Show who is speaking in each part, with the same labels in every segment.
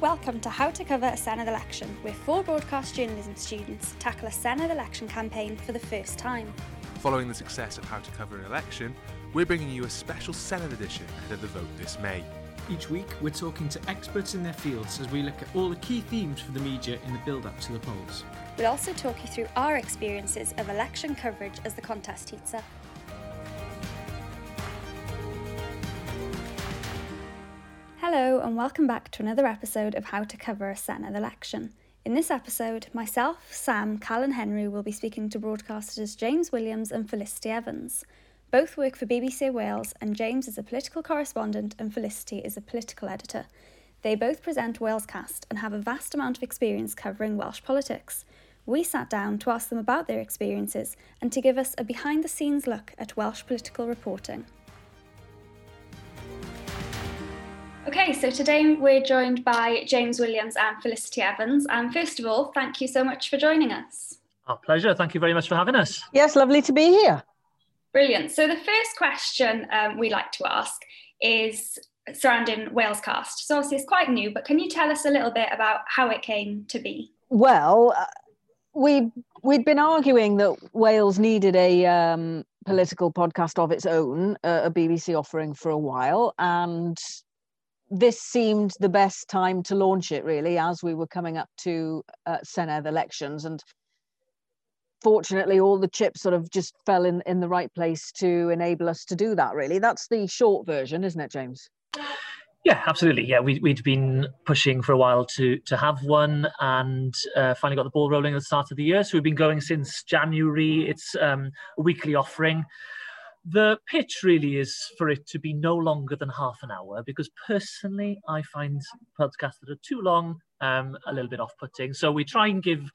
Speaker 1: Welcome to How to Cover a Senedd Election, where four broadcast journalism students tackle a Senedd election campaign for the first time.
Speaker 2: Following the success of How to Cover an Election, we're bringing you a special Senedd edition ahead of the vote this May.
Speaker 3: Each week, we're talking to experts in their fields as we look at all the key themes for the media in the build up to the polls.
Speaker 1: We'll also talk you through our experiences of election coverage as the contest heats up. Hello, and welcome back to another episode of How to Cover a Senedd election. In this episode, myself, Sam, Cal, and Henry will be speaking to broadcasters James Williams and Felicity Evans. Both work for BBC Wales, and James is a political correspondent and Felicity is a political editor. They both present Walescast and have a vast amount of experience covering Welsh politics. We sat down to ask them about their experiences and to give us a behind the scenes look at Welsh political reporting. Okay, so today we're joined by James Williams and Felicity Evans. And first of all, thank you so much for joining us.
Speaker 4: Our pleasure. Thank you very much for having us.
Speaker 5: Yes, lovely to be here.
Speaker 1: Brilliant. So the first question um, we like to ask is surrounding Walescast. So obviously it's quite new, but can you tell us a little bit about how it came to be?
Speaker 5: Well, uh, we we'd been arguing that Wales needed a um, political podcast of its own, uh, a BBC offering for a while, and this seemed the best time to launch it really as we were coming up to uh, Senedd elections. And fortunately all the chips sort of just fell in in the right place to enable us to do that really. That's the short version isn't it james?
Speaker 4: Yeah absolutely. Yeah we, we'd been pushing for a while to to have one and uh, finally got the ball rolling at the start of the year. So we've been going since january. It's um, a weekly offering the pitch really is for it to be no longer than half an hour because personally I find podcasts that are too long um, a little bit off-putting. So we try and give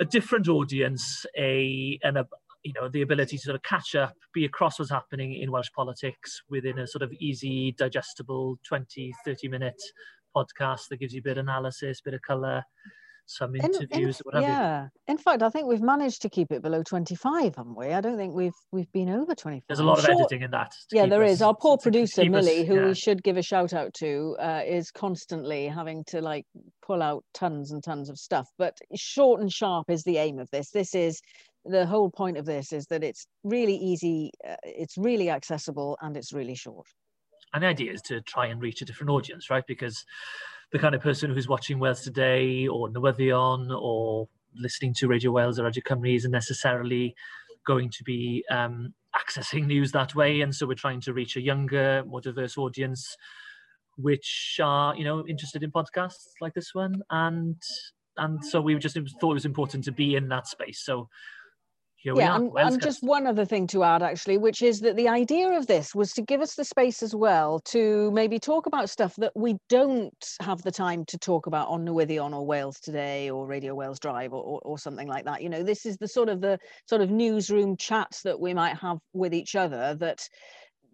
Speaker 4: a different audience a and a you know the ability to sort of catch up, be across what's happening in Welsh politics within a sort of easy, digestible 20, 30 minute podcast that gives you a bit of analysis, a bit of colour some interviews,
Speaker 5: in, in, yeah. In fact, I think we've managed to keep it below 25, haven't we? I don't think we've we've been over 25.
Speaker 4: There's a lot of sure, editing in that.
Speaker 5: Yeah, there us, is. Our poor producer, Millie, us, who yeah. we should give a shout out to, uh, is constantly having to like pull out tons and tons of stuff. But short and sharp is the aim of this. This is the whole point of this is that it's really easy, uh, it's really accessible, and it's really short.
Speaker 4: And the idea is to try and reach a different audience, right? Because the kind of person who's watching Wales Today or Newyddion or listening to Radio Wales or Radio Cymru isn't necessarily going to be um, accessing news that way. And so we're trying to reach a younger, more diverse audience, which are, you know, interested in podcasts like this one. And and so we just thought it was important to be in that space. So here
Speaker 5: yeah, and, and just one other thing to add, actually, which is that the idea of this was to give us the space as well to maybe talk about stuff that we don't have the time to talk about on Newyddion or Wales Today or Radio Wales Drive or, or, or something like that. You know, this is the sort of the sort of newsroom chats that we might have with each other that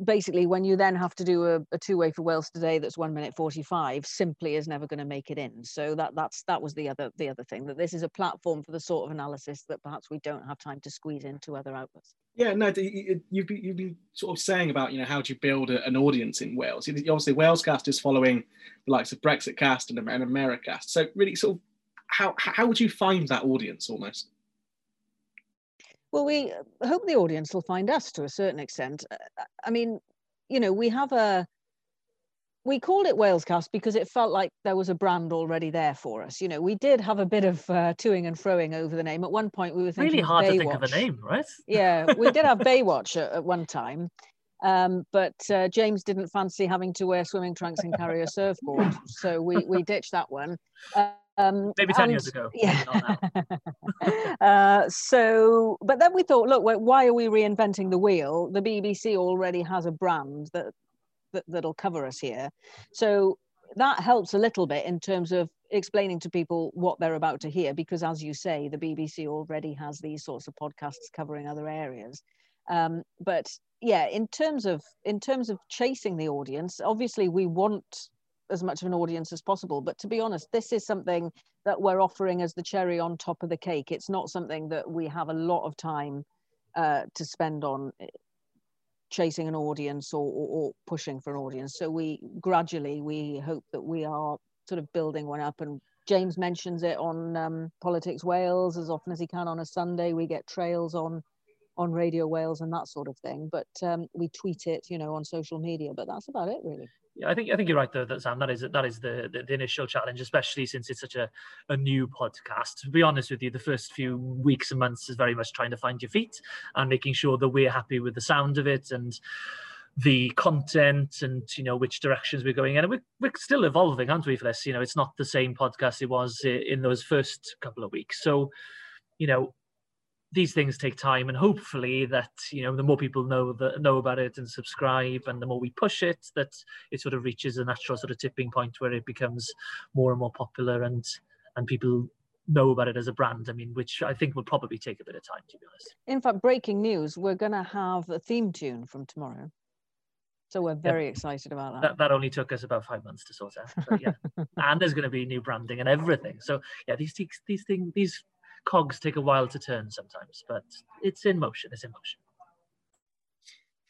Speaker 5: basically when you then have to do a, a two-way for Wales today that's one minute 45 simply is never going to make it in. So that that's that was the other the other thing that this is a platform for the sort of analysis that perhaps we don't have time to squeeze into other outlets.
Speaker 6: Yeah no you've been, you've been sort of saying about you know how do you build a, an audience in wales? Obviously walescast is following the likes of Brexitcast and, americast. So really sort of how how would you find that audience almost
Speaker 5: well, we hope the audience will find us to a certain extent. Uh, uh, I mean, you know, we have a we called it Walescast because it felt like there was a brand already there for us. You know, we did have a bit of uh, toing and froing over the name. At one point, we were thinking
Speaker 4: really hard
Speaker 5: Baywatch.
Speaker 4: to think of a name, right?
Speaker 5: yeah, we did have Baywatch at, at one time, um, but uh, James didn't fancy having to wear swimming trunks and carry a surfboard, so we we ditched that one. Uh,
Speaker 4: um, Maybe 10 and, years ago.
Speaker 5: Yeah. uh, so, but then we thought, look, why are we reinventing the wheel? The BBC already has a brand that, that that'll cover us here. So that helps a little bit in terms of explaining to people what they're about to hear, because as you say, the BBC already has these sorts of podcasts covering other areas. Um, but yeah, in terms of in terms of chasing the audience, obviously we want as much of an audience as possible. But to be honest, this is something that we're offering as the cherry on top of the cake. It's not something that we have a lot of time uh, to spend on eh, chasing an audience or, or, or, pushing for an audience. So we gradually we hope that we are sort of building one up. And James mentions it on um, Politics Wales as often as he can on a Sunday. We get trails on on Radio Wales and that sort of thing. But um, we tweet it, you know, on social media. But that's about it, really.
Speaker 4: Yeah, I think I think you're right though, that Sam. That is that is the, the, the initial challenge, especially since it's such a, a new podcast. To be honest with you, the first few weeks and months is very much trying to find your feet and making sure that we're happy with the sound of it and the content and you know which directions we're going in. And we're, we're still evolving, aren't we, this? You know, it's not the same podcast it was in those first couple of weeks. So, you know, these things take time and hopefully that you know the more people know that know about it and subscribe and the more we push it that it sort of reaches a natural sort of tipping point where it becomes more and more popular and and people know about it as a brand i mean which i think will probably take a bit of time to be honest
Speaker 5: in fact breaking news we're going to have a theme tune from tomorrow so we're very excited about that.
Speaker 4: that. that. only took us about five months to sort out. Yeah, and there's going to be new branding and everything. So yeah, these these these things these cogs take a while to turn sometimes, but it's in motion. It's in motion.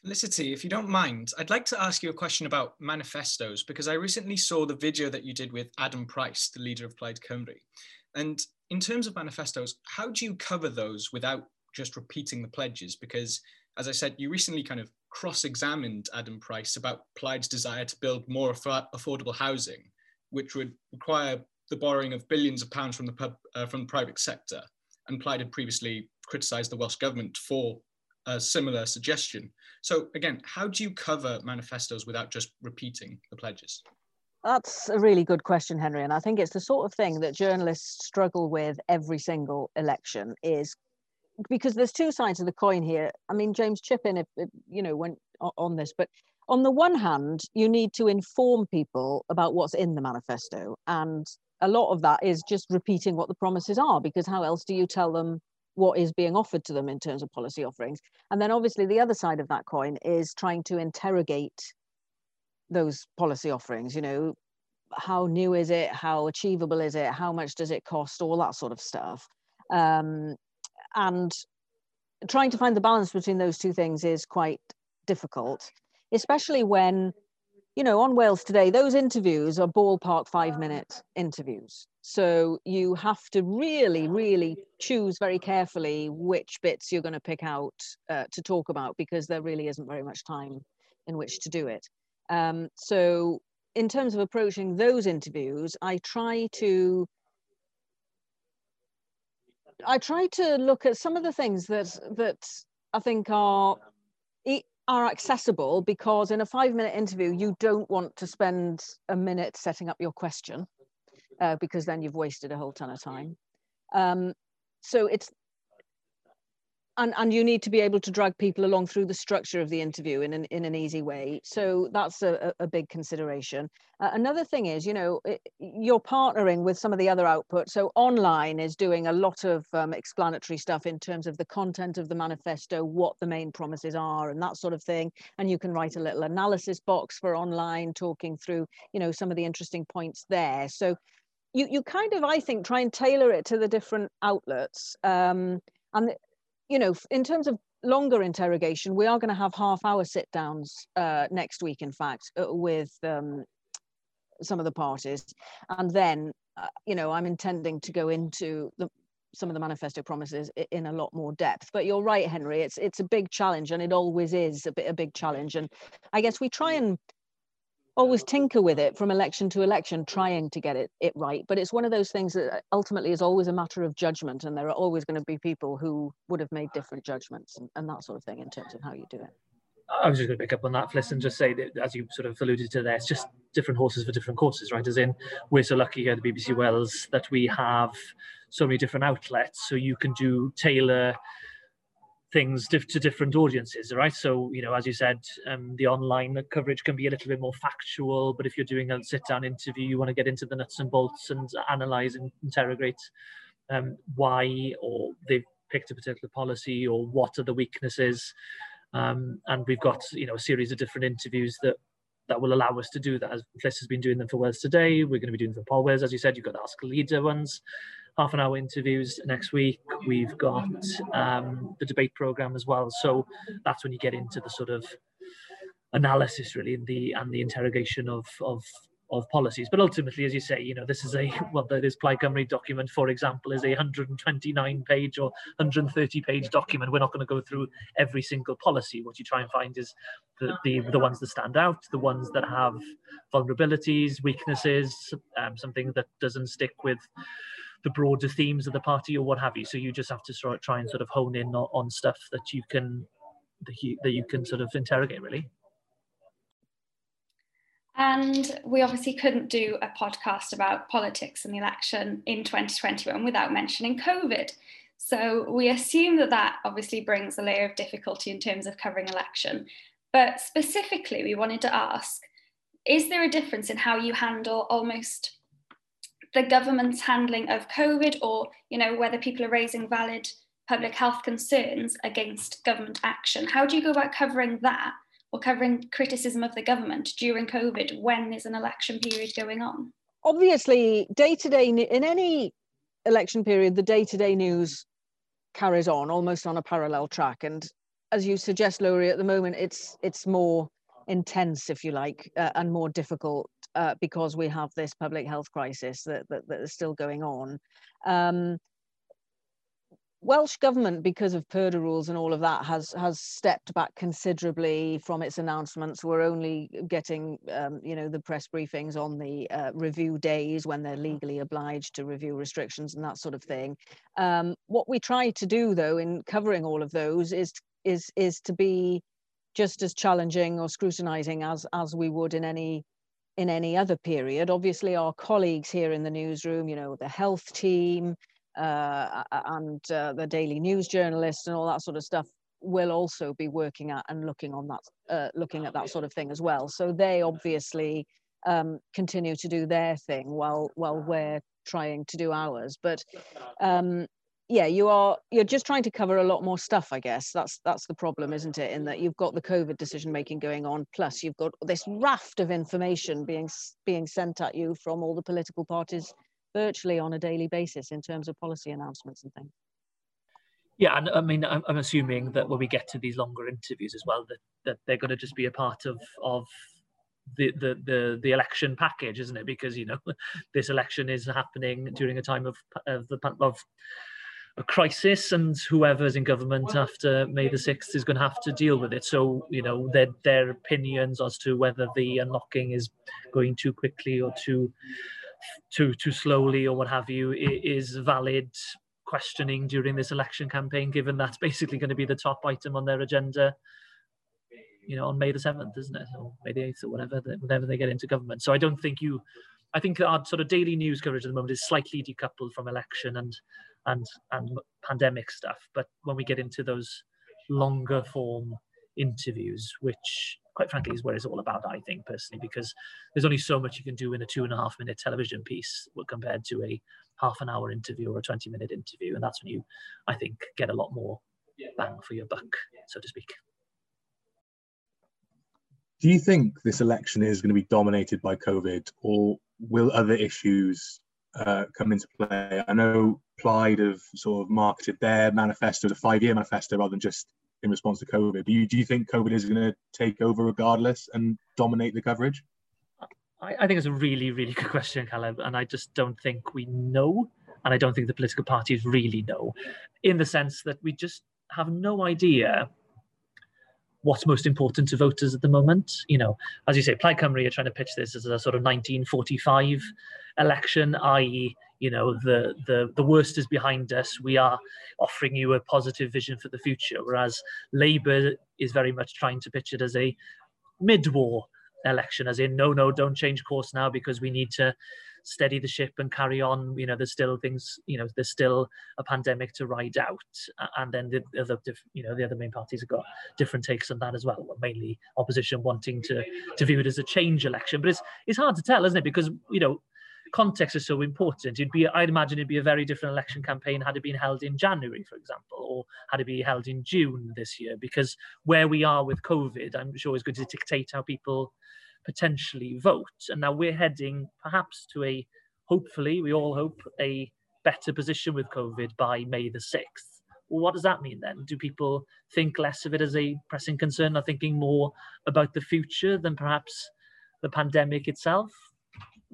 Speaker 7: Felicity, if you don't mind, I'd like to ask you a question about manifestos because I recently saw the video that you did with Adam Price, the leader of Plaid Cymru. And in terms of manifestos, how do you cover those without just repeating the pledges? Because, as I said, you recently kind of cross examined Adam Price about Plaid's desire to build more affordable housing, which would require the borrowing of billions of pounds from the, pub, uh, from the private sector. And Plaid had previously criticised the Welsh government for a similar suggestion. So again, how do you cover manifestos without just repeating the pledges?
Speaker 5: That's a really good question, Henry. And I think it's the sort of thing that journalists struggle with every single election is because there's two sides of the coin here. I mean, James Chippin, if, if you know, went on this, but on the one hand, you need to inform people about what's in the manifesto. And a lot of that is just repeating what the promises are, because how else do you tell them what is being offered to them in terms of policy offerings? And then obviously the other side of that coin is trying to interrogate those policy offerings, you know, how new is it? How achievable is it? How much does it cost? All that sort of stuff. Um, and trying to find the balance between those two things is quite difficult, especially when you know, on Wales Today, those interviews are ballpark five minute interviews. So you have to really, really choose very carefully which bits you're going to pick out uh, to talk about because there really isn't very much time in which to do it. Um, so, in terms of approaching those interviews, I try to I try to look at some of the things that that I think are are accessible because in a five minute interview, you don't want to spend a minute setting up your question uh, because then you've wasted a whole ton of time. Um, so it's and and you need to be able to drag people along through the structure of the interview in an in an easy way. So that's a, a big consideration. Uh, another thing is you know it, you're partnering with some of the other output. So online is doing a lot of um, explanatory stuff in terms of the content of the manifesto what the main promises are and that sort of thing. And you can write a little analysis box for online talking through you know some of the interesting points there. So you, you kind of i think try and tailor it to the different outlets. Um, and you know, in terms of longer interrogation, we are going to have half hour sit downs uh, next week, in fact, uh, with um, some of the parties. And then, uh, you know, I'm intending to go into the, some of the manifesto promises in a lot more depth. But you're right, Henry, it's, it's a big challenge and it always is a bit a big challenge. And I guess we try and always tinker with it from election to election, trying to get it, it right. But it's one of those things that uh, ultimately is always a matter of judgment. And there are always going to be people who would have made different judgments and, and that sort of thing in terms of how you do it.
Speaker 4: I was just going to pick up on that, Fliss, and just say that, as you sort of alluded to there, it's just different horses for different courses, right? As in, we're so lucky here at BBC Wales that we have so many different outlets, so you can do tailor things to different audiences, right? So, you know, as you said, um, the online coverage can be a little bit more factual, but if you're doing a sit-down interview, you want to get into the nuts and bolts and analyze and interrogate um, why or they've picked a particular policy or what are the weaknesses. Um, and we've got, you know, a series of different interviews that that will allow us to do that. As Fliss has been doing them for Wales Today, we're going to be doing them for Paul Wales, as you said, you've got the Ask Leader ones half an hour interviews next week. We've got um, the debate program as well. So that's when you get into the sort of analysis really and the and the interrogation of of of policies. But ultimately, as you say, you know, this is a well, this Plaid document, for example, is a 129 page or 130 page document. We're not going to go through every single policy. What you try and find is the the, the ones that stand out, the ones that have vulnerabilities, weaknesses, um, something that doesn't stick with the broader themes of the party or what have you. So you just have to sort of try and sort of hone in on, on stuff that you can that you, that you can sort of interrogate really.
Speaker 1: And we obviously couldn't do a podcast about politics and the election in 2021 without mentioning COVID. So we assume that that obviously brings a layer of difficulty in terms of covering election. But specifically, we wanted to ask is there a difference in how you handle almost the government's handling of COVID or, you know, whether people are raising valid public health concerns against government action? How do you go about covering that or covering criticism of the government during COVID when there's an election period going on?
Speaker 5: Obviously, day to day, in any election period, the day to day news carries on almost on a parallel track. And as you suggest, Laurie, at the moment, it's it's more intense, if you like, uh, and more difficult uh, because we have this public health crisis that, that, that is still going on. Um, Welsh government, because of Purdah rules and all of that, has has stepped back considerably from its announcements. We're only getting, um, you know, the press briefings on the uh, review days when they're legally obliged to review restrictions and that sort of thing. Um, what we try to do, though, in covering all of those, is is is to be just as challenging or scrutinising as as we would in any in any other period. Obviously, our colleagues here in the newsroom, you know, the health team uh, and uh, the daily news journalists and all that sort of stuff will also be working at and looking on that uh, looking at that sort of thing as well so they obviously um, continue to do their thing while while we're trying to do ours but um, yeah you are you're just trying to cover a lot more stuff i guess that's that's the problem isn't it in that you've got the covid decision making going on plus you've got this raft of information being being sent at you from all the political parties virtually on a daily basis in terms of policy announcements and things.
Speaker 4: Yeah, and I mean, I'm, I'm assuming that when we get to these longer interviews as well, that, that they're going to just be a part of of the, the the the election package, isn't it? Because you know, this election is happening during a time of of the of a crisis, and whoever's in government after May the sixth is going to have to deal with it. So you know, their their opinions as to whether the unlocking is going too quickly or too too too slowly or what have you is valid questioning during this election campaign, given that's basically going to be the top item on their agenda, you know, on May the seventh, isn't it, or May the eighth, or whatever, whenever they get into government. So I don't think you, I think our sort of daily news coverage at the moment is slightly decoupled from election and and and pandemic stuff. But when we get into those longer form interviews, which quite frankly is what it's all about i think personally because there's only so much you can do in a two and a half minute television piece compared to a half an hour interview or a 20 minute interview and that's when you i think get a lot more bang for your buck so to speak
Speaker 8: do you think this election is going to be dominated by covid or will other issues uh, come into play i know Plaid have sort of marketed their manifesto as a five-year manifesto rather than just in response to COVID. Do you, do you think COVID is going to take over regardless and dominate the coverage?
Speaker 4: I, I think it's a really, really good question, Caleb. And I just don't think we know. And I don't think the political parties really know, in the sense that we just have no idea what's most important to voters at the moment. You know, as you say, Plaid Cymru are trying to pitch this as a sort of 1945 election, i.e., you know the the the worst is behind us. We are offering you a positive vision for the future whereas labor is very much trying to pitch it as a mid-war election as in no no don't change course now because we need to steady the ship and carry on. You know there's still things you know there's still a pandemic to ride out and then the other you know the other main parties have got different takes on that as well mainly opposition wanting to to view it as a change election. But it's it's hard to tell isn't it? Because you know context is so important. It'd be, I'd imagine it'd be a very different election campaign had it been held in January, for example, or had it been held in June this year, because where we are with COVID, I'm sure is going to dictate how people potentially vote. And now we're heading perhaps to a, hopefully, we all hope, a better position with COVID by May the 6th. Well, what does that mean then? Do people think less of it as a pressing concern, or thinking more about the future than perhaps the pandemic itself?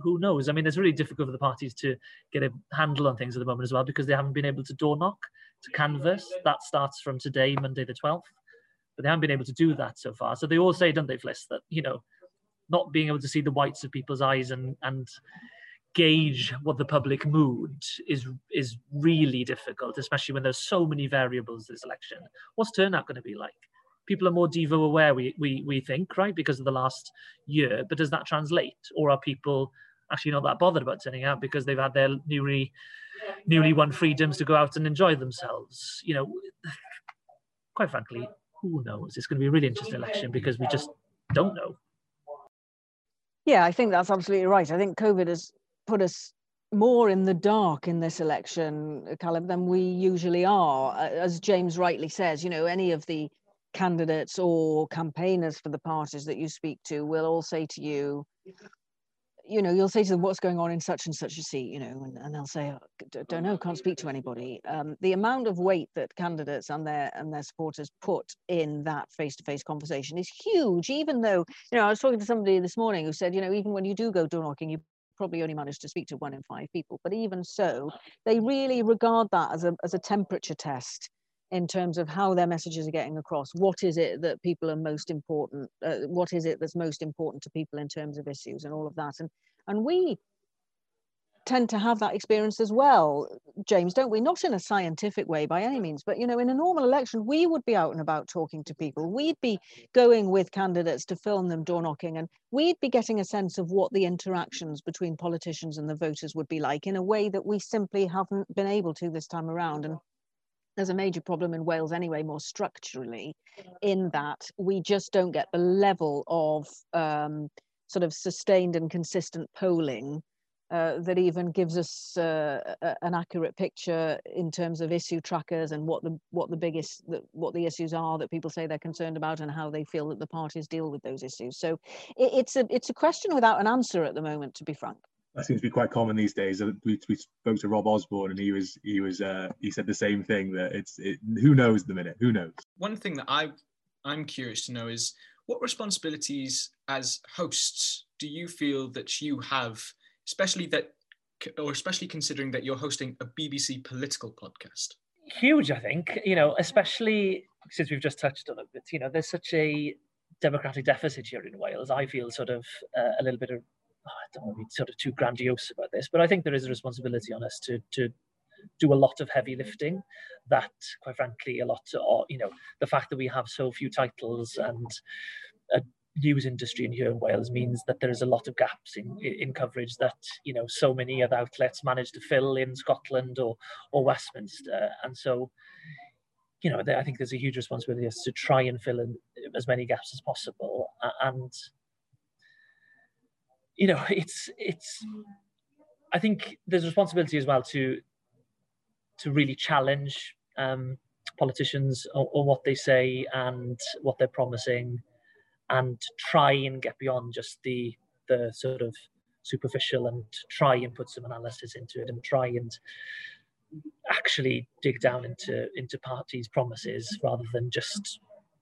Speaker 4: Who knows? I mean, it's really difficult for the parties to get a handle on things at the moment as well because they haven't been able to door knock, to canvass. That starts from today, Monday the 12th. But they haven't been able to do that so far. So they all say, don't they, Fliss, that, you know, not being able to see the whites of people's eyes and, and gauge what the public mood is is really difficult, especially when there's so many variables this election. What's turnout going to be like? People are more Devo aware, we, we, we think, right, because of the last year. But does that translate? Or are people actually not that bothered about turning out because they've had their newly newly won freedoms to go out and enjoy themselves? You know, quite frankly, who knows? It's going to be a really interesting election because we just don't know.
Speaker 5: Yeah, I think that's absolutely right. I think COVID has put us more in the dark in this election, Caleb, than we usually are. As James rightly says, you know, any of the candidates or campaigners for the parties that you speak to will all say to you, you know, you'll say to them, what's going on in such and such a seat, you know, and, and they'll say, oh, don't know, can't speak to anybody. Um, the amount of weight that candidates and their and their supporters put in that face-to-face conversation is huge, even though, you know, I was talking to somebody this morning who said, you know, even when you do go door knocking, you probably only manage to speak to one in five people. But even so, they really regard that as a, as a temperature test in terms of how their messages are getting across. What is it that people are most important? Uh, what is it that's most important to people in terms of issues and all of that? And and we tend to have that experience as well, James, don't we? Not in a scientific way by any means, but you know, in a normal election, we would be out and about talking to people. We'd be going with candidates to film them door knocking, and we'd be getting a sense of what the interactions between politicians and the voters would be like in a way that we simply haven't been able to this time around. And there's a major problem in Wales anyway, more structurally, in that we just don't get the level of um, sort of sustained and consistent polling uh, that even gives us uh, an accurate picture in terms of issue trackers and what the what the biggest what the issues are that people say they're concerned about and how they feel that the parties deal with those issues. So it, it's a it's a question without an answer at the moment, to be frank.
Speaker 8: That seems to be quite common these days. We, we spoke to Rob Osborne, and he was he was uh, he said the same thing that it's it, who knows the minute who knows.
Speaker 7: One thing that I I'm curious to know is what responsibilities as hosts do you feel that you have especially that, or especially considering that you're hosting a BBC political podcast?
Speaker 4: Huge, I think. You know, especially since we've just touched on it. but You know, there's such a democratic deficit here in Wales. I feel sort of uh, a little bit of I don't want to be sort of too grandiose about this, but I think there is a responsibility on us to to do a lot of heavy lifting. That, quite frankly, a lot of you know the fact that we have so few titles and a news industry in here in Wales means that there is a lot of gaps in, in coverage that you know so many other outlets manage to fill in Scotland or or Westminster, and so you know I think there's a huge responsibility to try and fill in as many gaps as possible, and you know it's it's I think there's responsibility as well to to really challenge um, politicians on, what they say and what they're promising and try and get beyond just the the sort of superficial and try and put some analysis into it and try and actually dig down into into parties' promises rather than just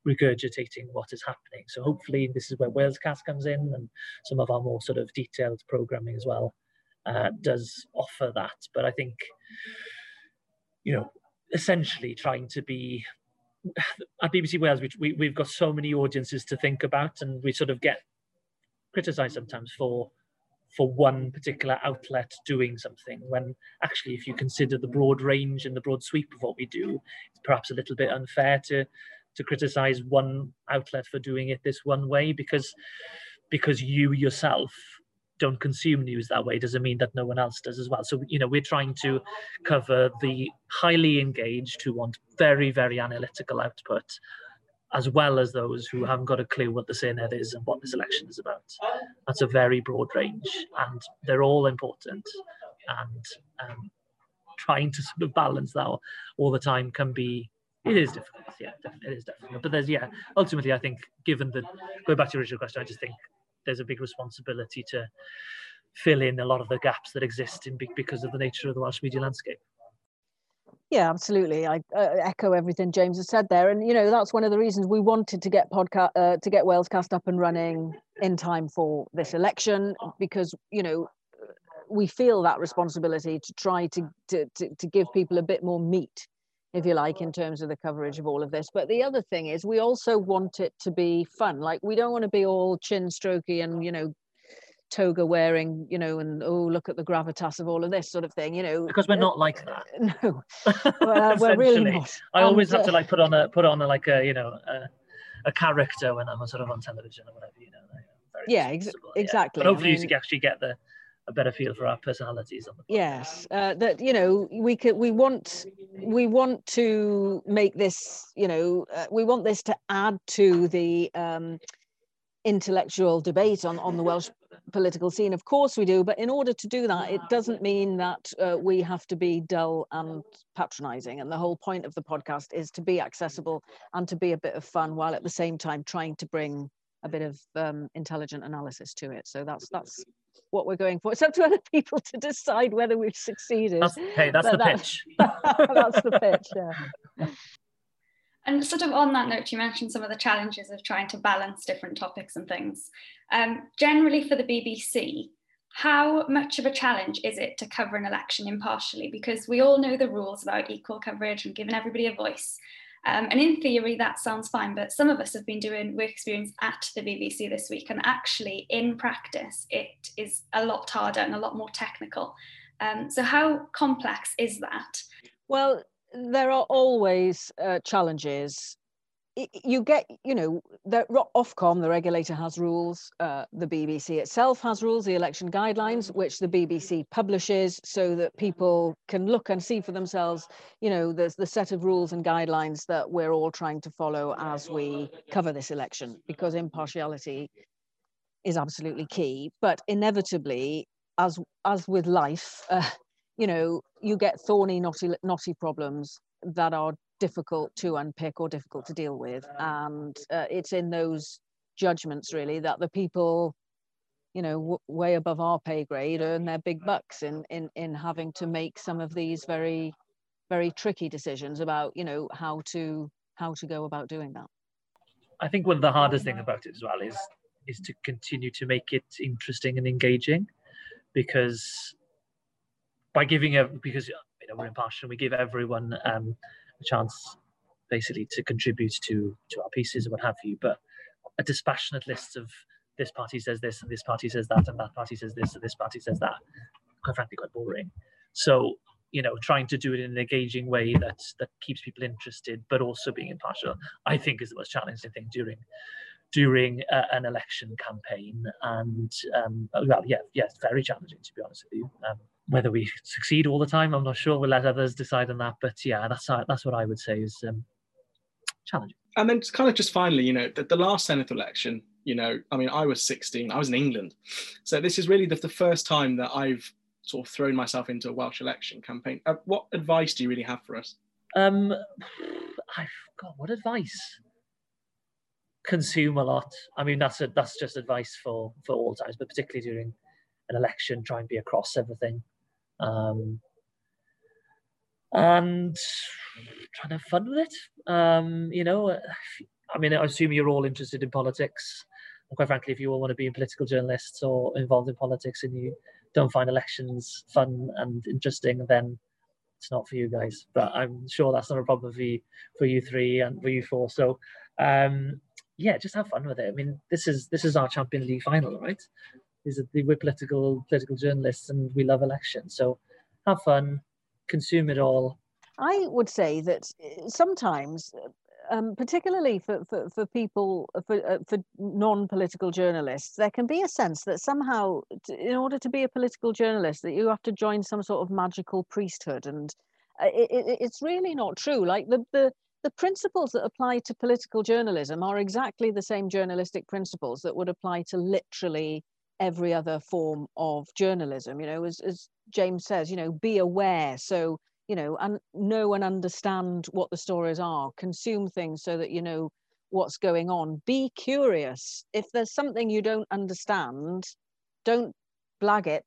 Speaker 4: regurgitating what is happening. So hopefully this is where Walescast comes in and some of our more sort of detailed programming as well uh, does offer that. But I think, you know, essentially trying to be at BBC Wales, we, we, we've got so many audiences to think about, and we sort of get criticised sometimes for for one particular outlet doing something when actually if you consider the broad range and the broad sweep of what we do it's perhaps a little bit unfair to to criticize one outlet for doing it this one way because because you yourself don't consume news that way doesn't mean that no one else does as well. So, you know, we're trying to cover the highly engaged who want very, very analytical output, as well as those who haven't got a clue what the Senedd is and what this election is about. That's a very broad range, and they're all important. And um, trying to sort of balance that all the time can be it is difficult. Yeah, it is difficult. But there's yeah, ultimately, I think given the going back to your original question, I just think there's a big responsibility to fill in a lot of the gaps that exist in because of the nature of the Welsh media landscape.
Speaker 5: Yeah, absolutely. I uh, echo everything James has said there, and you know that's one of the reasons we wanted to get podcast uh, to get Walescast up and running in time for this election because you know we feel that responsibility to try to, to, to, to give people a bit more meat if you like, in terms of the coverage of all of this. But the other thing is, we also want it to be fun. Like, we don't want to be all chin strokey and, you know, toga wearing, you know, and oh, look at the gravitas of all of this sort of thing, you know.
Speaker 4: Because we're not like that.
Speaker 5: No, well, we're really not.
Speaker 4: I always
Speaker 5: And,
Speaker 4: have to
Speaker 5: uh,
Speaker 4: like put on a put on a, like a you know a, a character when I'm sort of on television or whatever, you know. like,
Speaker 5: Yeah, ex-
Speaker 4: yeah.
Speaker 5: exactly.
Speaker 4: But hopefully you
Speaker 5: mean-
Speaker 4: can actually get the a better feel for our personalities on the
Speaker 5: yes uh, that you know we could we want we want to make this you know uh, we want this to add to the um, intellectual debate on on the welsh political scene. Of course we do but in order to do that it doesn't mean that uh, we have to be dull and patronizing. And the whole point of the podcast is to be accessible and to be a bit of fun while at the same time trying to bring a bit of um, intelligent analysis to it. So that's that's what we're going for it's up to other people to decide whether we've succeeded
Speaker 4: That's, hey, that's
Speaker 5: But
Speaker 4: the
Speaker 5: that-
Speaker 4: pitch.
Speaker 5: that's the pitch yeah
Speaker 1: And sort of on that note, you mentioned some of the challenges of trying to balance different topics and things. Um, generally, for the BBC, how much of a challenge is it to cover an election impartially? Because we all know the rules about equal coverage and giving everybody a voice. Um, and in theory, that sounds fine, but some of us have been doing work experience at the BBC this week, and actually, in practice, it is a lot harder and a lot more technical. Um, so, how complex is that?
Speaker 5: Well, there are always uh, challenges. You get, you know, the Ofcom, the regulator, has rules. Uh, the BBC itself has rules, the election guidelines, which the BBC publishes so that people can look and see for themselves. You know, there's the set of rules and guidelines that we're all trying to follow as we cover this election, because impartiality is absolutely key. But inevitably, as as with life, uh, you know, you get thorny, knotty, knotty problems that are difficult to unpick or difficult to deal with. And uh, it's in those judgments, really, that the people, you know, way above our pay grade earn their big bucks in, in, in having to make some of these very, very tricky decisions about, you know, how to how to go about doing that.
Speaker 4: I think one of the hardest thing about it as well is is to continue to make it interesting and engaging, because by giving a because you know we're impartial, we give everyone um, a chance basically to contribute to to our pieces and what have you. But a dispassionate list of this party says this and this party says that and that party says this and this party says that, quite frankly, quite boring. So you know, trying to do it in an engaging way that that keeps people interested, but also being impartial, I think is the most challenging thing during during uh, an election campaign. And um, well, yeah, yeah, it's very challenging to be honest with you. Um, whether we succeed all the time, I'm not sure. We'll let others decide on that. But yeah, that's how- that's what I would say is um, challenging.
Speaker 6: And then it's kind of just finally, you know, the, the last Senedd election, you know, I mean, I was 16, I was in England. So this is really the, the first time that I've sort of thrown myself into a Welsh election campaign. Uh, what advice do you really have for us?
Speaker 4: Um, I've got what advice. Consume a lot. I mean, that's a, that's just advice for for all times, but particularly during an election, try and be across everything, um, and try and have fun with it. Um, you know, I mean, I assume you're all interested in politics. And quite frankly, if you all want to be political journalists or involved in politics and you don't find elections fun and interesting, then it's not for you guys. But I'm sure that's not a problem for you, for you three and for you four. So, um, yeah, just have fun with it. I mean, this is this is our Champions League final, right? These are the, we're political political journalists and we love elections. So, have fun, consume it all.
Speaker 5: I would say that uh, sometimes, um, particularly for, for, for people, for, uh, for non-political journalists, there can be a sense that somehow, t- in order to be a political journalist, that you have to join some sort of magical priesthood, and uh, it, it, it's really not true. Like the, the the principles that apply to political journalism are exactly the same journalistic principles that would apply to literally every other form of journalism. You know, as, as James says, you know, be aware. So you know, and know and understand what the stories are, consume things so that you know what's going on. Be curious. If there's something you don't understand, don't blag it,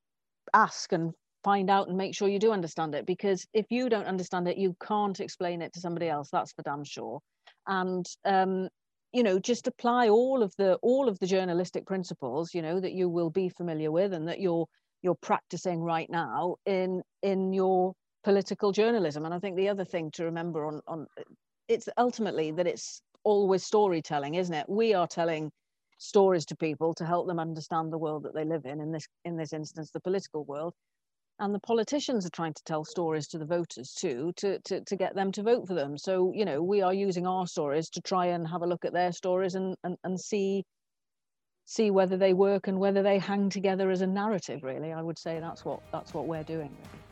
Speaker 5: ask and find out and make sure you do understand it. Because if you don't understand it, you can't explain it to somebody else. That's for damn sure. And um, you know, just apply all of the all of the journalistic principles, you know, that you will be familiar with and that you're you're practicing right now in in your political journalism. And I think the other thing to remember on on it's ultimately that it's always storytelling, isn't it? We are telling stories to people to help them understand the world that they live in. In this in this instance, the political world. And the politicians are trying to tell stories to the voters too, to, to, to get them to vote for them. So, you know, we are using our stories to try and have a look at their stories and, and, and see see whether they work and whether they hang together as a narrative really i would say that's what that's what we're doing really.